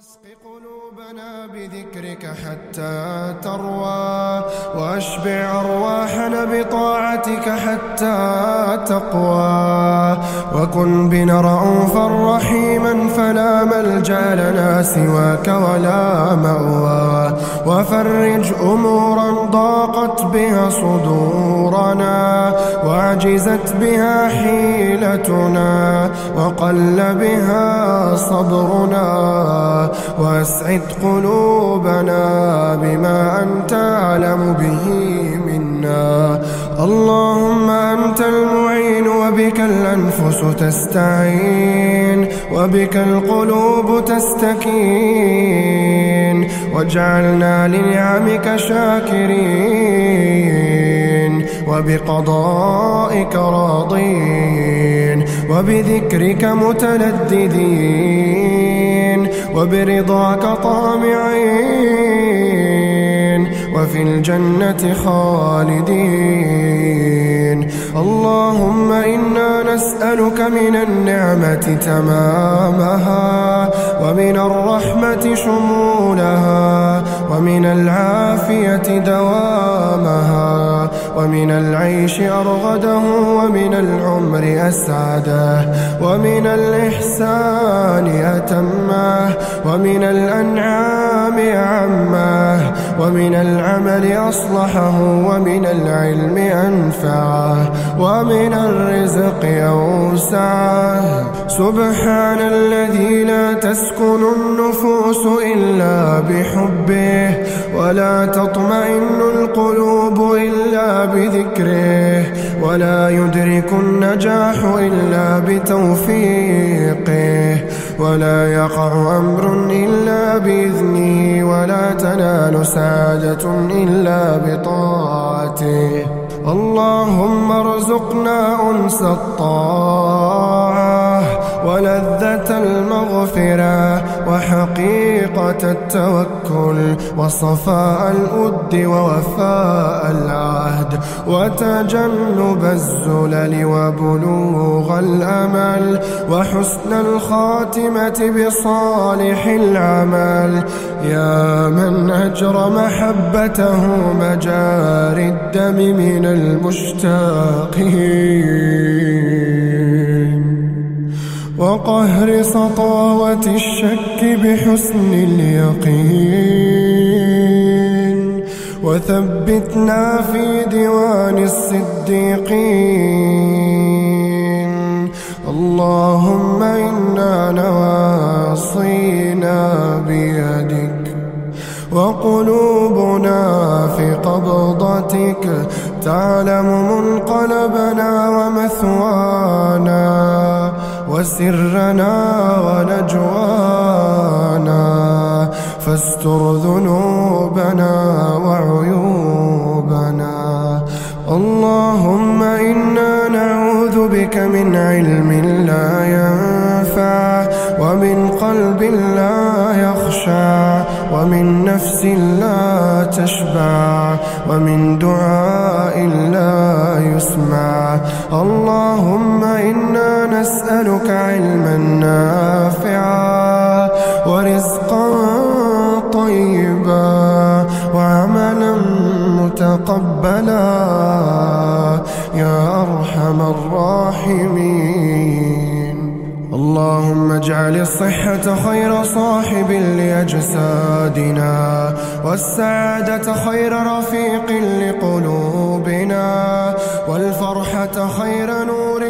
واسق قلوبنا بذكرك حتى تروى وأشبع أرواحنا بطاعتك حتى تقوى. وكن بنا رؤوفا رحيما فلا ملجأ لنا سواك ولا مأوى. وفرج أمورا ضاقت بها صدورنا وعجزت بها حيلتنا وقل بها صبرنا وأسعد قلوبنا بما أنت أعلم به منا. اللهم أنت المعين وبك الأنفس تستعين وبك القلوب تستكين. واجعلنا لنعمك شاكرين وبقضائك راضين وبذكرك متلذذين وبرضاك طامعين وفي الجنة خالدين. اللهم إنا نسألك من النعمة تمامها ومن الرحمة شمولها ومن العافية دوامها ومن العيش أرغده ومن العمر أسعده ومن الإحسان أتمه ومن الأنعام عمه ومن العمل أصلحه ومن العلم أنفعه ومن الرزق أوسعه. سبحان الذي لا تسكن النفوس إلا بحبه ولا تطمئن القلوب إلا بذكره ولا يدرك النجاح إلا بتوفيقه ولا يقع أمر إلا بإذنه. تنال سعادة إلا بطاعته. اللهم ارزقنا أنس الطاعة ولذة المغفرة وحقيقة التوكل وصفاء الأد ووفاء العهد وتجنب الزلل وبلوغ الأمل وحسن الخاتمة بصالح العمل يا من أجرى محبته مجاري الدم من المشتاقين. وقهر سطاوة الشك بحسن اليقين. وثبتنا في ديوان الصديقين. اللهم إنا نواصينا بيدك. وقلوبنا في قبضتك تعلم منقلبنا ومثوانا وسرنا ونجوانا فاستر ذنوبنا وعيوبنا. اللهم إنا نعوذ بك من علم ومن قلب لا يخشع ومن نفس لا تشبع ومن دعاء لا يسمع. اللهم إنا نسألك علما نافعا ورزقا طيبا وعملا متقبلا. يا أرحم الراحمين. الصحة خير صاحب لأجسادنا والسعادة خير رفيق لقلوبنا والفرحة خير نور